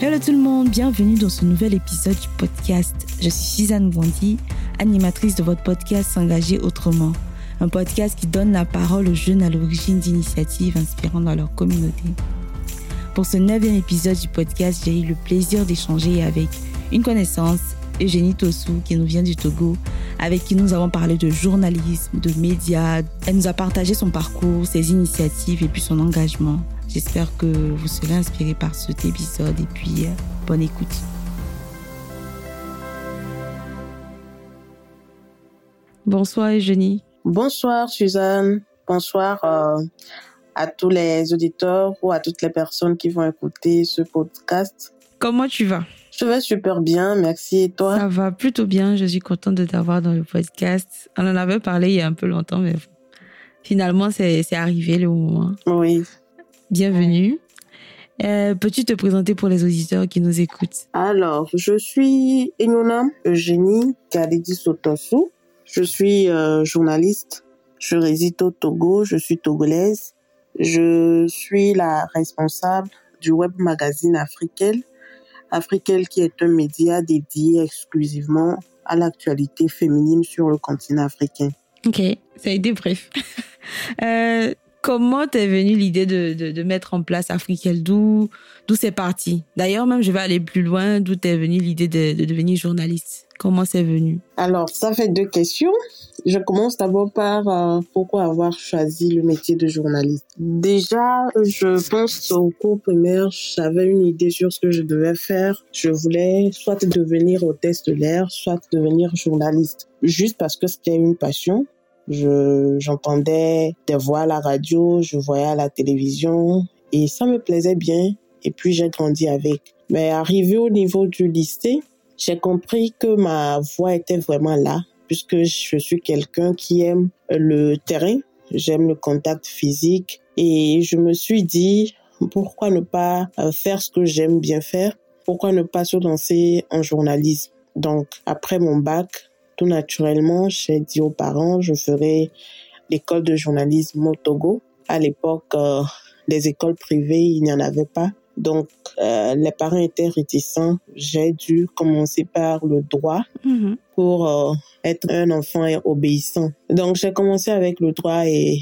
Hello tout le monde, bienvenue dans ce nouvel épisode du podcast. Je suis Suzanne Bondi, animatrice de votre podcast S'engager autrement. Un podcast qui donne la parole aux jeunes à l'origine d'initiatives inspirant dans leur communauté. Pour ce neuvième épisode du podcast, j'ai eu le plaisir d'échanger avec une connaissance, Eugénie Tossou, qui nous vient du Togo, avec qui nous avons parlé de journalisme, de médias. Elle nous a partagé son parcours, ses initiatives et puis son engagement. J'espère que vous serez inspirés par cet épisode et puis euh, bonne écoute. Bonsoir Eugénie. Bonsoir Suzanne. Bonsoir euh, à tous les auditeurs ou à toutes les personnes qui vont écouter ce podcast. Comment tu vas? Je vais super bien, merci. Et toi? Ça va plutôt bien. Je suis contente de t'avoir dans le podcast. On en avait parlé il y a un peu longtemps, mais finalement, c'est arrivé le moment. Oui. Bienvenue. Euh, Peux-tu te présenter pour les auditeurs qui nous écoutent? Alors, je suis Enona Eugénie Kaledi Sotosu. Je suis euh, journaliste. Je réside au Togo. Je suis togolaise. Je suis la responsable du web magazine Afriquel. Afriquel qui est un média dédié exclusivement à l'actualité féminine sur le continent africain. Ok, ça a été bref. euh, comment t'es venue l'idée de, de, mettre en place Afriquel D'où c'est parti? D'ailleurs, même je vais aller plus loin. D'où t'es venue l'idée de, de, devenir journaliste? Comment c'est venu? Alors, ça fait deux questions. Je commence d'abord par euh, pourquoi avoir choisi le métier de journaliste? Déjà, je pense au cours primaire, j'avais une idée sur ce que je devais faire. Je voulais soit devenir hôtesse de l'air, soit devenir journaliste. Juste parce que c'était une passion. Je, j'entendais des voix à la radio, je voyais à la télévision et ça me plaisait bien. Et puis j'ai grandi avec. Mais arrivé au niveau du lycée, j'ai compris que ma voix était vraiment là, puisque je suis quelqu'un qui aime le terrain, j'aime le contact physique, et je me suis dit, pourquoi ne pas faire ce que j'aime bien faire? Pourquoi ne pas se lancer en journalisme? Donc, après mon bac, tout naturellement, j'ai dit aux parents, je ferai l'école de journalisme au Togo. À l'époque, euh, les écoles privées, il n'y en avait pas. Donc, euh, les parents étaient réticents. J'ai dû commencer par le droit Mhm. pour euh, être un enfant obéissant. Donc, j'ai commencé avec le droit et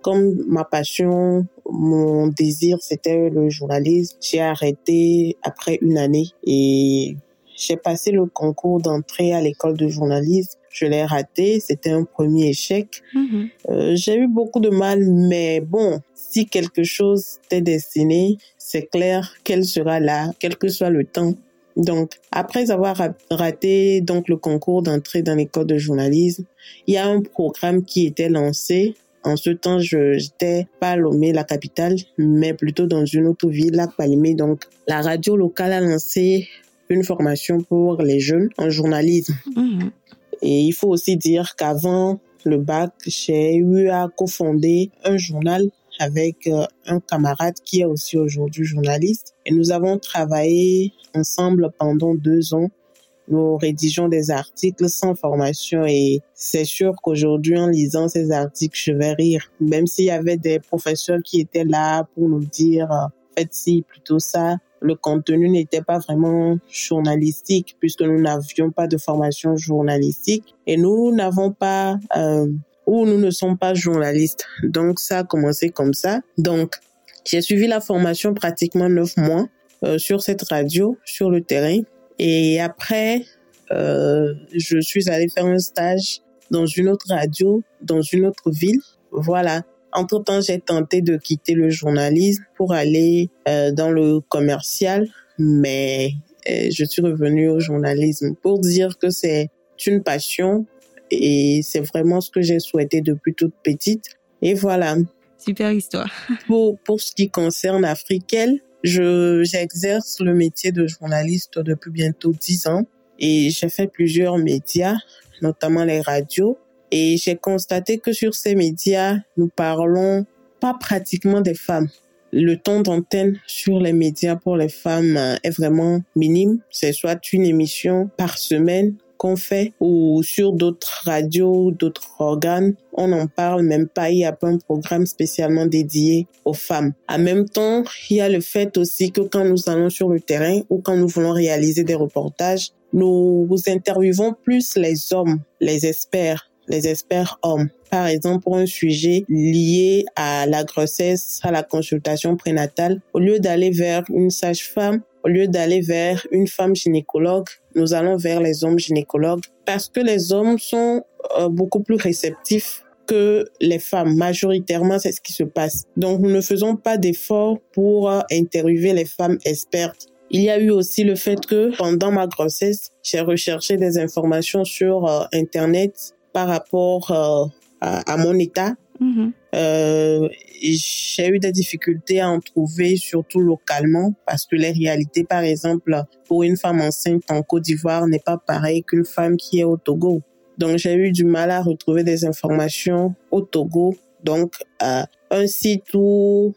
comme ma passion, mon désir, c'était le journalisme, j'ai arrêté après une année et j'ai passé le concours d'entrée à l'école de journalisme. Je l'ai raté, c'était un premier échec. Mhm. Euh, j'ai eu beaucoup de mal, mais bon, si quelque chose t'est destiné, c'est clair qu'elle sera là, quel que soit le temps. Donc, après avoir ra- raté donc le concours d'entrée dans l'école de journalisme, il y a un programme qui était lancé. En ce temps, je j'étais pas à Lomé, la capitale, mais plutôt dans une autre ville, Lac Palimé. Donc, la radio locale a lancé une formation pour les jeunes en journalisme. Mhm. Et il faut aussi dire qu'avant le bac, j'ai eu à cofonder un journal avec euh, un camarade qui est aussi aujourd'hui journaliste. Et nous avons travaillé ensemble pendant deux ans. Nous rédigeons des articles sans formation et c'est sûr qu'aujourd'hui, en lisant ces articles, je vais rire. Même s'il y avait des professeurs qui étaient là pour nous dire, euh, faites ci, plutôt ça, le contenu n'était pas vraiment journalistique puisque nous n'avions pas de formation journalistique et nous n'avons pas euh, ou nous ne sommes pas journalistes. Donc ça a commencé comme ça. Donc j'ai suivi la formation pratiquement neuf mois euh, sur cette radio, sur le terrain. Et après, euh, je suis allée faire un stage dans une autre radio, dans une autre ville. Voilà. Entre-temps, j'ai tenté de quitter le journalisme pour aller euh, dans le commercial, mais euh, je suis revenue au journalisme pour dire que c'est une passion et c'est vraiment ce que j'ai souhaité depuis toute petite. Et voilà. Super histoire. Pour, pour ce qui concerne Afriquel, je, j'exerce le métier de journaliste depuis bientôt dix ans et j'ai fait plusieurs médias, notamment les radios. Et j'ai constaté que sur ces médias, nous parlons pas pratiquement des femmes. Le temps d'antenne sur les médias pour les femmes euh, est vraiment minime. C'est soit une émission par semaine qu'on fait ou sur d'autres radios, d'autres organes, on n'en parle même pas. Il n'y a pas un programme spécialement dédié aux femmes. En même temps, il y a le fait aussi que quand nous allons sur le terrain ou quand nous voulons réaliser des reportages, nous interviewons plus les hommes, les experts, les experts hommes. Par exemple, pour un sujet lié à la grossesse, à la consultation prénatale, au lieu d'aller vers une sage-femme, au lieu d'aller vers une femme gynécologue, nous allons vers les hommes gynécologues parce que les hommes sont euh, beaucoup plus réceptifs que les femmes. Majoritairement, c'est ce qui se passe. Donc, nous ne faisons pas d'efforts pour euh, interviewer les femmes expertes. Il y a eu aussi le fait que pendant ma grossesse, j'ai recherché des informations sur euh, Internet par rapport à, mon état. Mm-hmm. Euh, j'ai eu des difficultés à en trouver, surtout localement, parce que les réalités, par exemple, pour une femme enceinte en Côte d'Ivoire n'est pas pareil qu'une femme qui est au Togo. Donc, j'ai eu du mal à retrouver des informations au Togo. Donc, euh, un site ou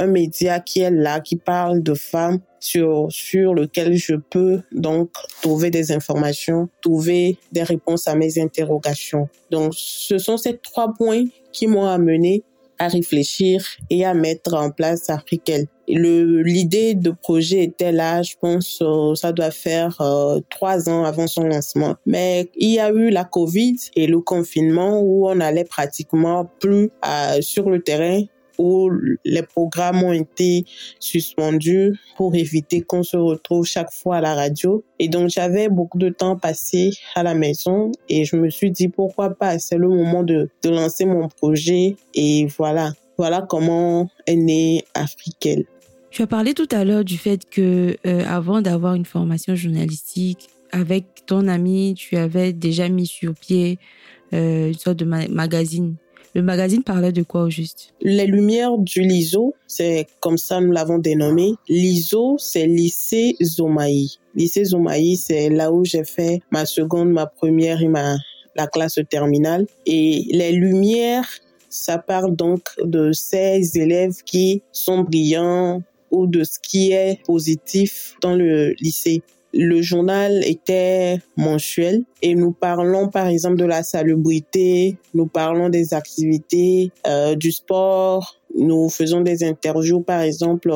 un média qui est là, qui parle de femmes, sur, sur lequel je peux donc trouver des informations, trouver des réponses à mes interrogations. Donc, ce sont ces trois points qui m'ont amené à réfléchir et à mettre en place Afriquel. Le l'idée de projet était là, je pense, euh, ça doit faire euh, trois ans avant son lancement. Mais il y a eu la Covid et le confinement où on allait pratiquement plus euh, sur le terrain où les programmes ont été suspendus pour éviter qu'on se retrouve chaque fois à la radio. Et donc, j'avais beaucoup de temps passé à la maison et je me suis dit pourquoi pas, c'est le moment de, de lancer mon projet. Et voilà, voilà comment est né Afriquel. Tu as parlé tout à l'heure du fait que euh, avant d'avoir une formation journalistique, avec ton ami, tu avais déjà mis sur pied euh, une sorte de magazine le magazine parlait de quoi au juste? Les lumières du LISO, c'est comme ça nous l'avons dénommé. L'ISO, c'est lycée Zomaï. Lycée Zomaï, c'est là où j'ai fait ma seconde, ma première et ma la classe terminale. Et les lumières, ça parle donc de ces élèves qui sont brillants ou de ce qui est positif dans le lycée. Le journal était mensuel et nous parlons par exemple de la salubrité, nous parlons des activités, euh, du sport, nous faisons des interviews par exemple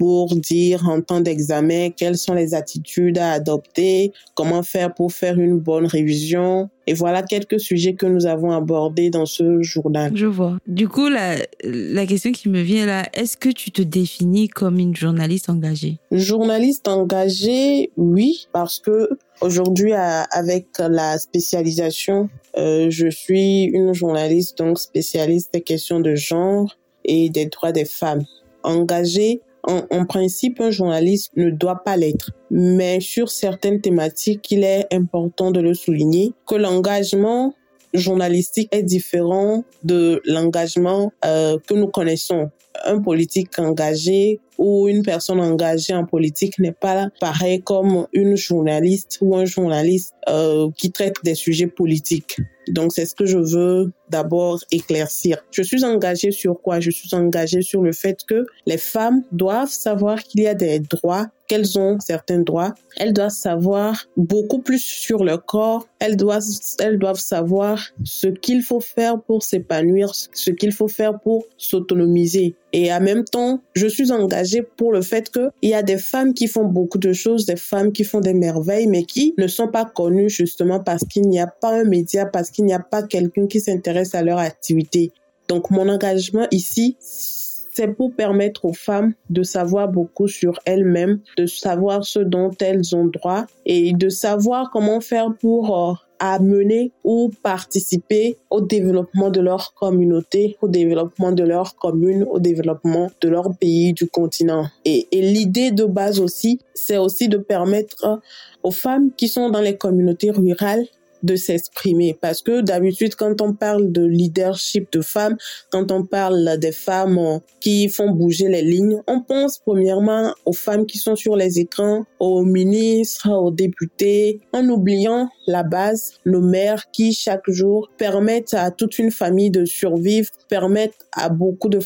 pour dire en temps d'examen quelles sont les attitudes à adopter, comment faire pour faire une bonne révision. Et voilà quelques sujets que nous avons abordés dans ce journal. Je vois. Du coup, la, la question qui me vient là, est-ce que tu te définis comme une journaliste engagée? Journaliste engagée, oui, parce que aujourd'hui, avec la spécialisation, euh, je suis une journaliste donc spécialiste des questions de genre et des droits des femmes. Engagée, en, principe, un journaliste ne doit pas l'être. Mais sur certaines thématiques, il est important de le souligner que l'engagement journalistique est différent de l'engagement euh, que nous connaissons. Un politique engagé ou une personne engagée en politique n'est pas pareil comme une journaliste ou un journaliste euh, qui traite des sujets politiques. Donc c'est ce que je veux d'abord éclaircir. Je suis engagée sur quoi? Je suis engagée sur le fait que les femmes doivent savoir qu'il y a des droits qu'elles ont certains droits. Elles doivent savoir beaucoup plus sur leur corps. Elles doivent, elles doivent savoir ce qu'il faut faire pour s'épanouir, ce qu'il faut faire pour s'autonomiser. Et en même temps, je suis engagée pour le fait que il y a des femmes qui font beaucoup de choses, des femmes qui font des merveilles, mais qui ne sont pas connues justement parce qu'il n'y a pas un média, parce qu'il n'y a pas quelqu'un qui s'intéresse à leur activité. Donc mon engagement ici, c'est pour permettre aux femmes de savoir beaucoup sur elles-mêmes, de savoir ce dont elles ont droit et de savoir comment faire pour euh, amener ou participer au développement de leur communauté, au développement de leur commune, au développement de leur pays, du continent. Et, et l'idée de base aussi, c'est aussi de permettre aux femmes qui sont dans les communautés rurales de s'exprimer. Parce que d'habitude quand on parle de leadership de femmes, quand on parle des femmes euh, qui font bouger les lignes, on pense premièrement aux femmes qui sont sur les écrans, aux ministres, aux députés, en oubliant la base, nos mères qui chaque jour permettent à toute une famille de survivre, permettent à beaucoup de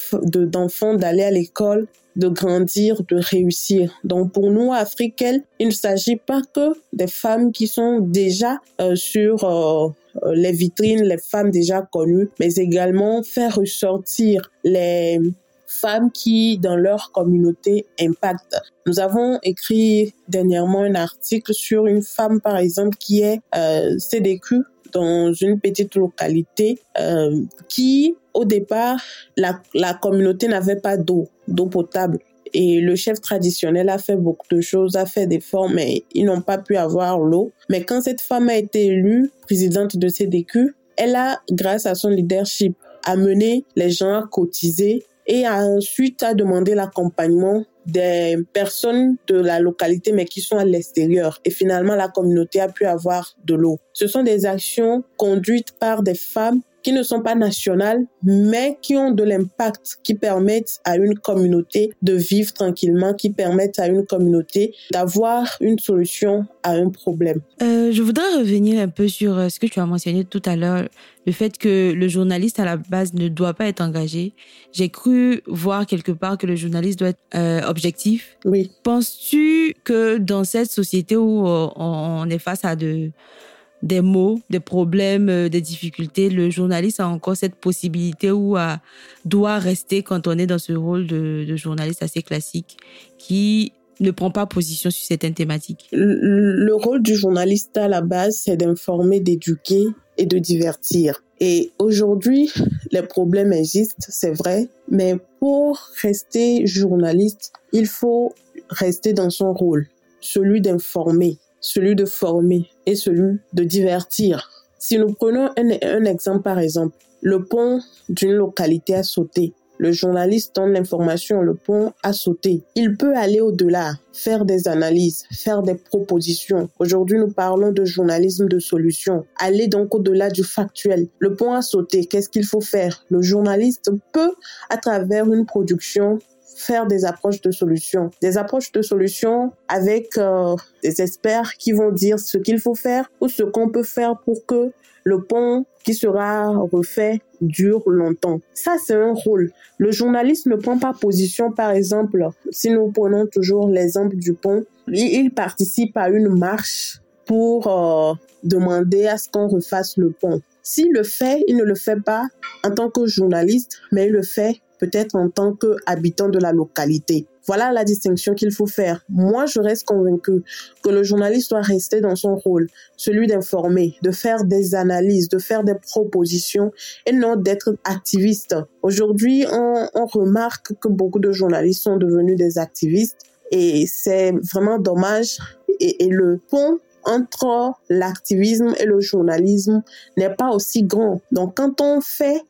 d'enfants d'aller à l'école de grandir, de réussir. Donc pour nous, africaines, il ne s'agit pas que des femmes qui sont déjà euh, sur euh, les vitrines, les femmes déjà connues, mais également faire ressortir les femmes qui, dans leur communauté, impactent. Nous avons écrit dernièrement un article sur une femme, par exemple, qui est euh, CDQ dans une petite localité euh, qui, au départ, la, la communauté n'avait pas d'eau, d'eau potable. Et le chef traditionnel a fait beaucoup de choses, a fait des efforts, mais ils n'ont pas pu avoir l'eau. Mais quand cette femme a été élue présidente de CDQ, elle a, grâce à son leadership, amené les gens à cotiser et a ensuite a demandé l'accompagnement des personnes de la localité mais qui sont à l'extérieur et finalement la communauté a pu avoir de l'eau. Ce sont des actions conduites par des femmes qui ne sont pas nationales, mais qui ont de l'impact, qui permettent à une communauté de vivre tranquillement, qui permettent à une communauté d'avoir une solution à un problème. Euh, je voudrais revenir un peu sur euh, ce que tu as mentionné tout à l'heure, le fait que le journaliste à la base ne doit pas être engagé. J'ai cru voir quelque part que le journaliste doit être euh, objectif. Oui. Penses-tu que dans cette société où on est face à de des mots, des problèmes, euh, des difficultés, le journaliste a encore cette possibilité ou doit rester quand on est dans ce rôle de, journaliste assez classique qui ne prend pas position sur certaines thématiques. Le, le rôle du journaliste à la base, c'est d'informer, d'éduquer et de divertir. Et aujourd'hui, les problèmes existent, c'est vrai, mais pour rester journaliste, il faut rester dans son rôle, celui d'informer, celui de former et celui de divertir. Si nous prenons un, exemple par exemple, le pont d'une localité a sauté. Le journaliste donne l'information, le pont a sauté. Il peut aller au-delà, faire des analyses, faire des propositions. Aujourd'hui, nous parlons de journalisme de solution. Aller donc au-delà du factuel. Le pont a sauté, qu'est-ce qu'il faut faire? Le journaliste peut, à travers une production, faire des approches de solutions. Des approches de solutions avec euh, des experts qui vont dire ce qu'il faut faire ou ce qu'on peut faire pour que le pont qui sera refait dure longtemps. Ça, c'est un rôle. Le journaliste ne prend pas position, par exemple, si nous prenons toujours l'exemple du pont, il participe à une marche pour euh, demander à ce qu'on refasse le pont. S'il le fait, il ne le fait pas en tant que journaliste, mais il le fait peut-être en tant qu'habitant de la localité. Voilà la distinction qu'il faut faire. Moi, je reste convaincu que le journaliste doit rester dans son rôle, celui d'informer, de faire des analyses, de faire des propositions et non d'être activiste. Aujourd'hui, on, remarque que beaucoup de journalistes sont devenus des activistes et c'est vraiment dommage. Et, et le pont entre l'activisme et le journalisme n'est pas aussi grand. Donc, quand on fait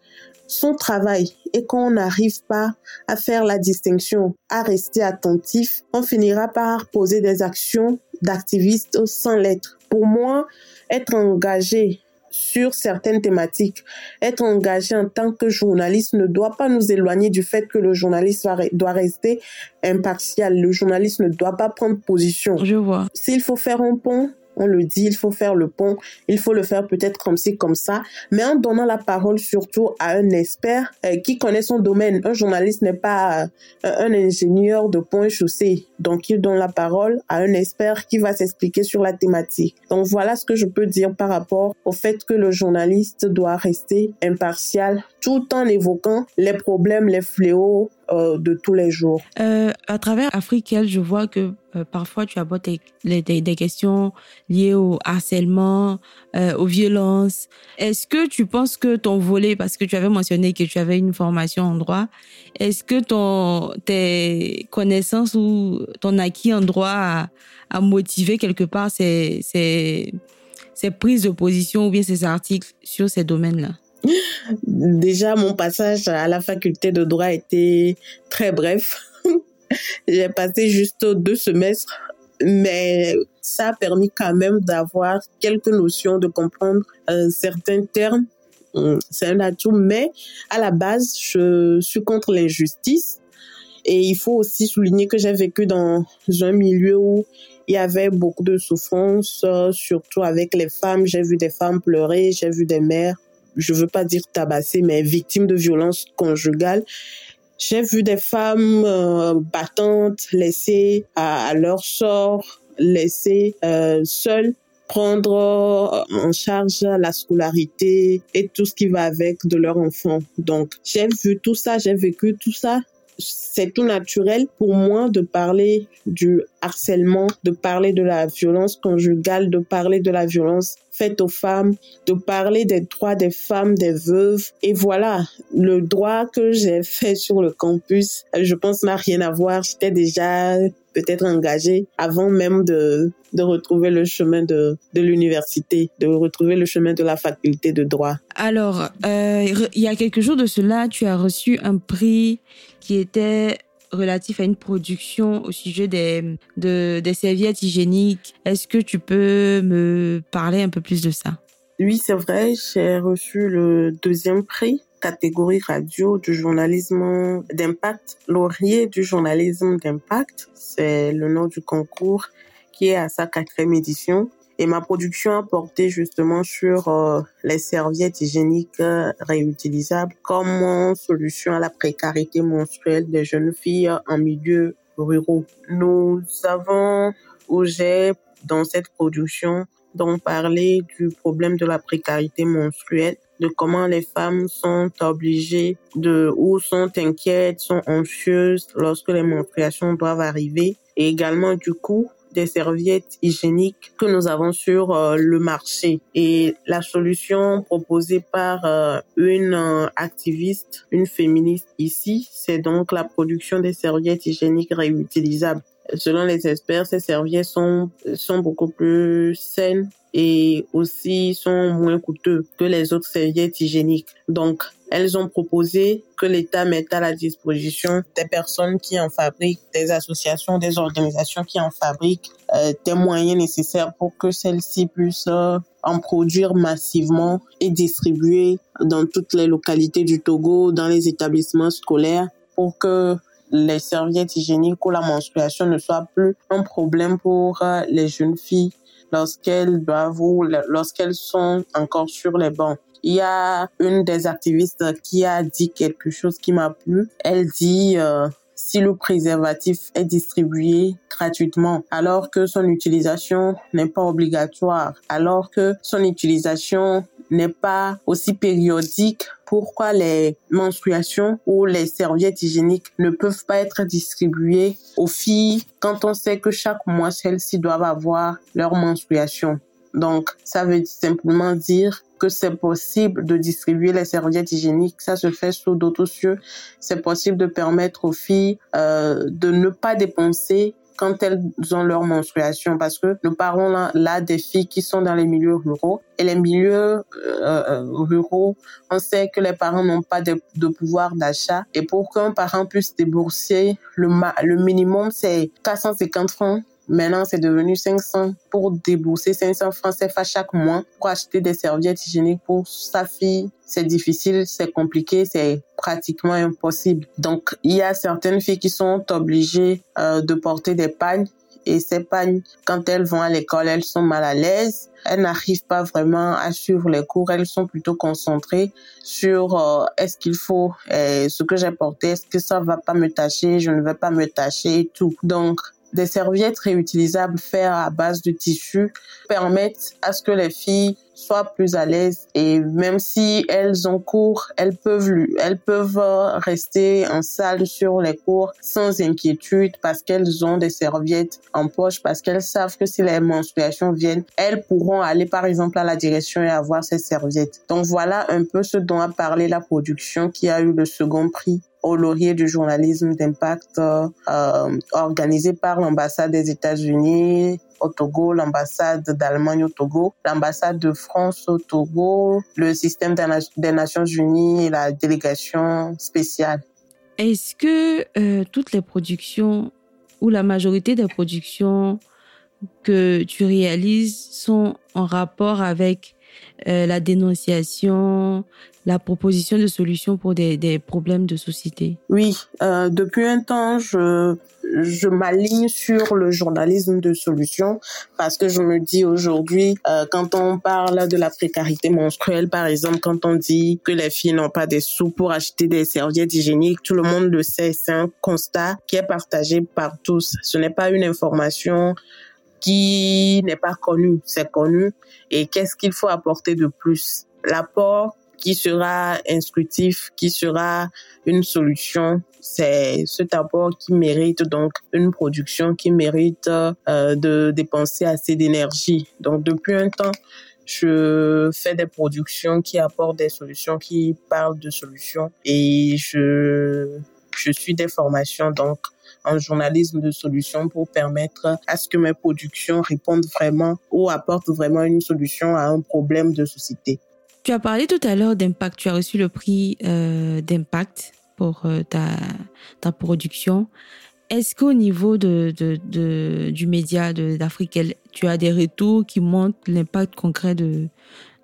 son travail et qu'on n'arrive pas à faire la distinction, à rester attentif, on finira par poser des actions d'activistes sans l'être. Pour moi, être engagé sur certaines thématiques, être engagé en tant que journaliste ne doit pas nous éloigner du fait que le journaliste doit rester impartial. Le journaliste ne doit pas prendre position. Je vois. S'il faut faire un pont, on le dit, il faut faire le pont, il faut le faire peut-être comme ci, comme ça, mais en donnant la parole surtout à un expert euh, qui connaît son domaine. Un journaliste n'est pas euh, un ingénieur de pont et chaussée, donc il donne la parole à un expert qui va s'expliquer sur la thématique. Donc voilà ce que je peux dire par rapport au fait que le journaliste doit rester impartial tout en évoquant les problèmes, les fléaux euh, de tous les jours. Euh, à travers Afrique, je vois que euh, parfois tu abordes des, questions liées au harcèlement, aux violences. Est-ce que tu penses que ton volet, parce que tu avais mentionné que tu avais une formation en droit, est-ce que ton, tes connaissances ou ton acquis en droit a, motivé quelque part ces, ces prises de position ou bien ces articles sur ces domaines-là? Déjà, mon passage à la faculté de droit était très bref. J'ai passé juste deux semestres, mais ça a permis quand même d'avoir quelques notions, de comprendre un certain terme. Hum, c'est un atout, mais à la base, je suis contre l'injustice. Et il faut aussi souligner que j'ai vécu dans un milieu où il y avait beaucoup de souffrance, surtout avec les femmes. J'ai vu des femmes pleurer, j'ai vu des mères je veux pas dire tabassées, mais victimes de violences conjugales. J'ai vu des femmes euh, battantes laissées à, leur sort, laissées euh, seules prendre euh, en charge la scolarité et tout ce qui va avec de leur enfant. Donc, j'ai vu tout ça, j'ai vécu tout ça. C'est tout naturel pour moi de parler du harcèlement, de parler de la violence conjugale, de parler de la violence faite aux femmes, de parler des droits des femmes, des veuves. Et voilà, le droit que j'ai fait sur le campus, je pense n'a rien à voir. J'étais déjà peut-être engagée avant même de, de retrouver le chemin de, de l'université, de retrouver le chemin de la faculté de droit. Alors, euh, il y a quelques jours de cela, tu as reçu un prix qui était relatif à une production au sujet des, de, des serviettes hygiéniques. Est-ce que tu peux me parler un peu plus de ça? Oui, c'est vrai, j'ai reçu le deuxième prix catégorie radio du journalisme d'impact, laurier du journalisme d'impact, c'est le nom du concours qui est à sa quatrième édition. Et ma production a porté justement sur euh, les serviettes hygiéniques euh, réutilisables comme solution à la précarité menstruelle des jeunes filles en milieu ruraux. Nous avons, ou j'ai dans cette production, donc parlé du problème de la précarité menstruelle, de comment les femmes sont obligées de ou sont inquiètes, sont anxieuses lorsque les menstruations doivent arriver et également du coup des serviettes hygiéniques que nous avons sur euh, le marché. Et la solution proposée par euh, une euh, activiste, une féministe ici, c'est donc la production des serviettes hygiéniques réutilisables. Selon les experts, ces serviettes sont, sont beaucoup plus saines et aussi sont moins coûteux que les autres serviettes hygiéniques. Donc, elles ont proposé que l'État mette à la disposition des personnes qui en fabriquent, des associations, des organisations qui en fabriquent, euh, des moyens nécessaires pour que celles-ci puissent euh, en produire massivement et distribuer dans toutes les localités du Togo, dans les établissements scolaires, pour que les serviettes hygiéniques ou la menstruation ne soient plus un problème pour euh, les jeunes filles lorsqu'elles doivent ou lorsqu'elles sont encore sur les bancs. Il y a une des activistes qui a dit quelque chose qui m'a plu. Elle dit euh, si le préservatif est distribué gratuitement alors que son utilisation n'est pas obligatoire, alors que son utilisation n'est pas aussi périodique, pourquoi les menstruations ou les serviettes hygiéniques ne peuvent pas être distribuées aux filles quand on sait que chaque mois celles-ci doivent avoir leur menstruation? Donc, ça veut simplement dire que c'est possible de distribuer les serviettes hygiéniques. Ça se fait sous d'autres cieux. C'est possible de permettre aux filles euh, de ne pas dépenser quand elles ont leur menstruation parce que nous parlons là, des filles qui sont dans les milieux ruraux et les milieux euh, euh, ruraux on sait que les parents n'ont pas de, pouvoir d'achat et pour qu'un parent puisse débourser le, le minimum c'est 450 francs Maintenant, c'est devenu 500 pour débourser 500 francs CFA chaque mois pour acheter des serviettes hygiéniques pour sa fille. C'est difficile, c'est compliqué, c'est pratiquement impossible. Donc, il y a certaines filles qui sont obligées euh, de porter des pagnes et ces pagnes, quand elles vont à l'école, elles sont mal à l'aise. Elles n'arrivent pas vraiment à suivre les cours. Elles sont plutôt concentrées sur euh, est-ce qu'il faut euh, ce que j'ai porté, est-ce que ça va pas me tâcher, je ne vais pas me tâcher et tout. Donc, des serviettes réutilisables faites à base de tissu permettent à ce que les filles soient plus à l'aise et même si elles ont cours, elles peuvent elles peuvent rester en salle sur les cours sans inquiétude parce qu'elles ont des serviettes en poche parce qu'elles savent que si les menstruations viennent, elles pourront aller par exemple à la direction et avoir ces serviettes. Donc voilà un peu ce dont a parlé la production qui a eu le second prix au laurier du journalisme d'impact euh, organisé par l'ambassade des États-Unis au Togo, l'ambassade d'Allemagne au Togo, l'ambassade de France au Togo, le système des Nations Unies et la délégation spéciale. Est-ce que euh, toutes les productions ou la majorité des productions que tu réalises sont en rapport avec euh, la dénonciation la proposition de solutions pour des, problèmes de société Oui, euh, depuis un temps, je, m'aligne sur le journalisme de solutions parce que je me dis aujourd'hui, euh, quand on parle de la précarité menstruelle, par exemple, quand on dit que les filles n'ont pas des sous pour acheter des serviettes hygiéniques, tout le monde le sait, c'est un constat qui est partagé par tous. Ce n'est pas une information qui n'est pas connue, c'est connu. Et qu'est-ce qu'il faut apporter de plus? L'apport qui sera instructif, qui sera une solution. C'est cet apport qui mérite donc une production qui mérite euh, de dépenser assez d'énergie. Donc depuis un temps, je fais des productions qui apportent des solutions, qui parlent de solutions et je je suis des formations donc en journalisme de solutions pour permettre à ce que mes productions répondent vraiment ou apportent vraiment une solution à un problème de société. Tu as parlé tout à l'heure d'impact. Tu as reçu le prix euh, d'impact pour euh, ta, ta production. Est-ce qu'au niveau de, de, du média d'Afrique, tu as des retours qui montrent l'impact concret de,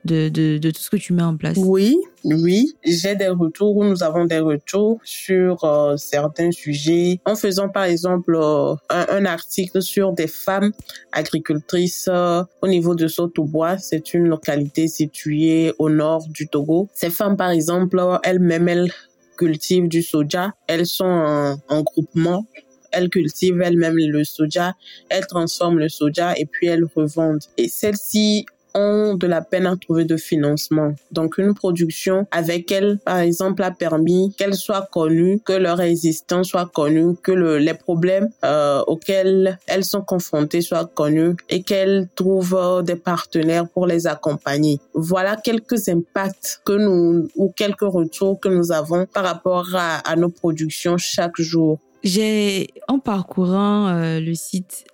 de, de, tout ce que tu mets en place Oui, oui. J'ai des retours, nous avons des retours sur euh, certains sujets. En faisant par exemple euh, un, article sur des femmes agricultrices euh, au niveau de Sotobois, c'est une localité située au nord du Togo. Ces femmes par exemple, elles-mêmes, elles cultivent du soja. Elles sont en groupement elles cultivent elles-mêmes le soja, elles transforment le soja et puis elles revendent. Et celles-ci ont de la peine à trouver de financement. Donc une production avec elle, par exemple, a permis qu'elles soient connues, que leur existence soit connue, que le, les problèmes euh, auxquels elles sont confrontées soient connus et qu'elles trouvent euh, des partenaires pour les accompagner. Voilà quelques impacts que nous ou quelques retours que nous avons par rapport à, nos productions chaque jour. J'ai, en parcourant euh, le site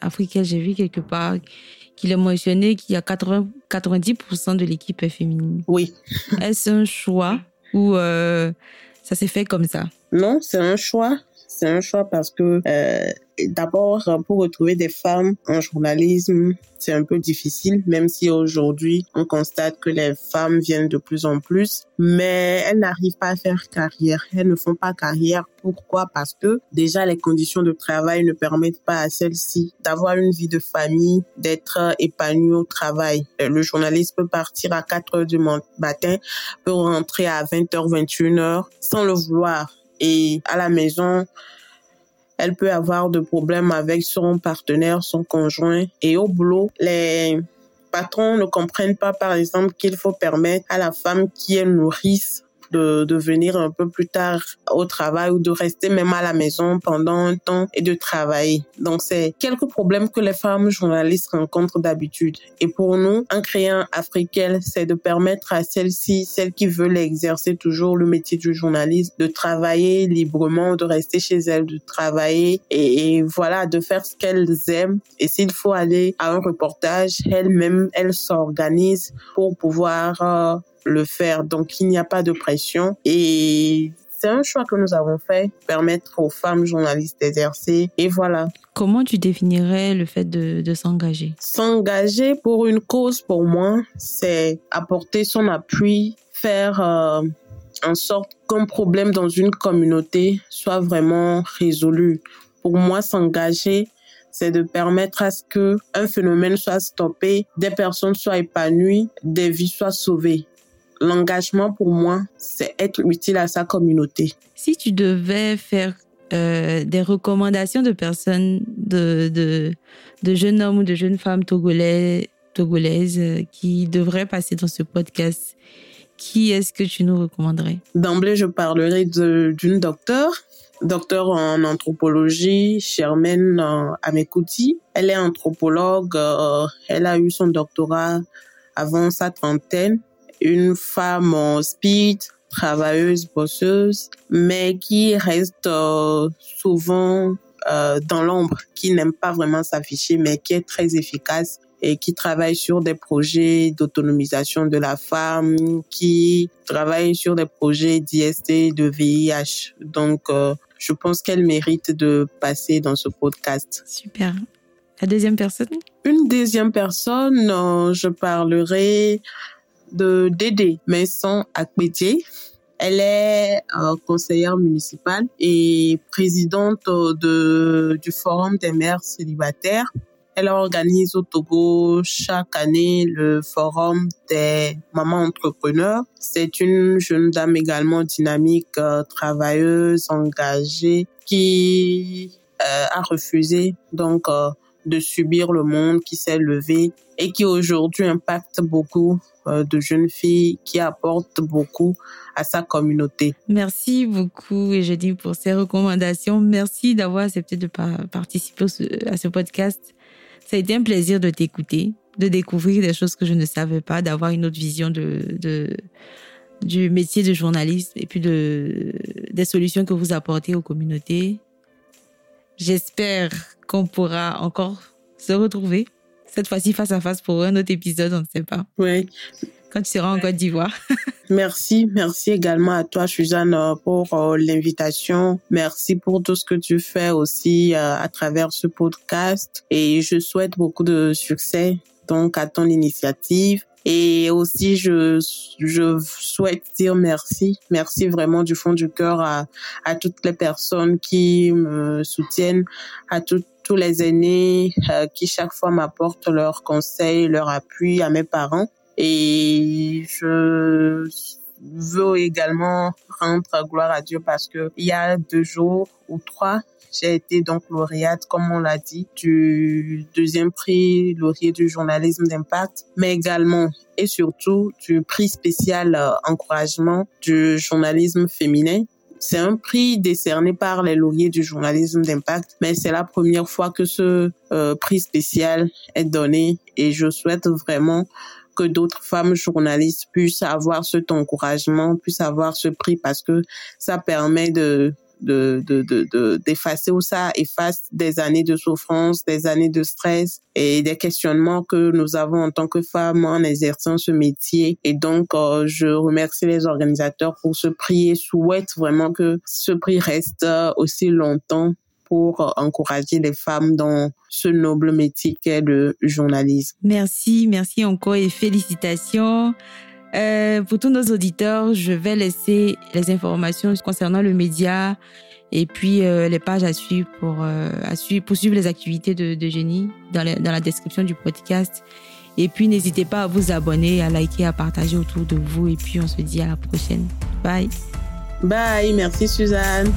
africain, j'ai vu quelque part qu'il est mentionné qu'il y a 80, 90% de l'équipe est féminine. Oui. Est-ce un choix ou euh, ça s'est fait comme ça? Non, c'est un choix. C'est un choix parce que euh, d'abord, pour retrouver des femmes en journalisme, c'est un peu difficile, même si aujourd'hui, on constate que les femmes viennent de plus en plus, mais elles n'arrivent pas à faire carrière. Elles ne font pas carrière. Pourquoi? Parce que déjà, les conditions de travail ne permettent pas à celles-ci d'avoir une vie de famille, d'être épanouies au travail. Le journaliste peut partir à 4 heures du matin, peut rentrer à 20h, 21h sans le vouloir. Et à la maison, elle peut avoir de problèmes avec son partenaire, son conjoint. Et au boulot, les patrons ne comprennent pas, par exemple, qu'il faut permettre à la femme qui est nourrice de, de venir un peu plus tard au travail ou de rester même à la maison pendant un temps et de travailler. Donc c'est quelques problèmes que les femmes journalistes rencontrent d'habitude. Et pour nous, en créant Africaine, c'est de permettre à celles-ci, celles qui veulent exercer toujours le métier du journaliste, de travailler librement, de rester chez elles, de travailler et, voilà, de faire ce qu'elles aiment. Et s'il faut aller à un reportage, elles-mêmes, elles s'organisent pour pouvoir euh, le faire. Donc, il n'y a pas de pression et c'est un choix que nous avons fait, permettre aux femmes journalistes d'exercer. Et voilà. Comment tu définirais le fait de, de s'engager? S'engager pour une cause, pour moi, c'est apporter son appui, faire euh, en sorte qu'un problème dans une communauté soit vraiment résolu. Pour moi, s'engager, c'est de permettre à ce que un phénomène soit stoppé, des personnes soient épanouies, des vies soient sauvées l'engagement pour moi, c'est être utile à sa communauté. Si tu devais faire euh, des recommandations de personnes, de, de, de, jeunes hommes ou de jeunes femmes togolais, togolaises euh, qui devraient passer dans ce podcast, qui est-ce que tu nous recommanderais? D'emblée, je parlerai d'une docteure, docteur en anthropologie, Germaine euh, Amekouti. Elle est anthropologue, euh, elle a eu son doctorat avant sa trentaine une femme en speed, travailleuse, bosseuse, mais qui reste euh, souvent euh, dans l'ombre, qui n'aime pas vraiment s'afficher, mais qui est très efficace et qui travaille sur des projets d'autonomisation de la femme, qui travaille sur des projets d'IST, de VIH. Donc, euh, je pense qu'elle mérite de passer dans ce podcast. Super. La deuxième personne? Une deuxième personne, je parlerai de Dédé Vincent Akpétier. Elle est euh, conseillère municipale et présidente de, du Forum des mères célibataires. Elle organise au Togo chaque année le Forum des mamans entrepreneurs. C'est une jeune dame également dynamique, euh, travailleuse, engagée, qui euh, a refusé donc de subir le monde, qui s'est levée et qui aujourd'hui impacte beaucoup euh, de jeunes filles qui apportent beaucoup à sa communauté. Merci beaucoup, dis pour ces recommandations. Merci d'avoir accepté de participer à ce podcast. Ça a été un plaisir de t'écouter, de découvrir des choses que je ne savais pas, d'avoir une autre vision de, du métier de journaliste et puis de, des solutions que vous apportez aux communautés. J'espère qu'on pourra encore se retrouver cette fois-ci face à face pour un autre épisode, on ne sait pas. Oui. Quand tu seras en Côte d'Ivoire. merci, merci également à toi, Suzanne, pour euh, l'invitation. Merci pour tout ce que tu fais aussi euh, à travers ce podcast. Et je souhaite beaucoup de succès donc à ton initiative. Et aussi, je, je souhaite dire merci. Merci vraiment du fond du cœur à, à toutes les personnes qui me soutiennent, à toutes tous les aînés euh, qui chaque fois m'apportent leurs conseils, leur appui à mes parents. Et je veux également rendre gloire à Dieu parce que il y a deux jours ou trois, j'ai été donc lauréate, comme on l'a dit, du deuxième prix lauréat du journalisme d'impact, mais également et surtout du prix spécial euh, encouragement du journalisme féminin c'est un prix décerné par les lauriers du journalisme d'impact, mais c'est la première fois que ce euh, prix spécial est donné et je souhaite vraiment que d'autres femmes journalistes puissent avoir cet encouragement, puissent avoir ce prix parce que ça permet de de de d'effacer ou ça efface des années de souffrance, des années de stress et des questionnements que nous avons en tant que femmes en exerçant ce métier. Et donc, euh, je remercie les organisateurs pour ce prix et souhaite vraiment que ce prix reste aussi longtemps pour encourager les femmes dans ce noble métier qu'est le journalisme. Merci, merci encore et félicitations. Euh, pour tous nos auditeurs, je vais laisser les informations concernant le média et puis euh, les pages à suivre pour, euh, à suivre, pour suivre les activités de, de Génie dans la description du podcast. Et puis n'hésitez pas à vous abonner, à liker, à partager autour de vous. Et puis on se dit à la prochaine. Bye. Bye, merci Suzanne.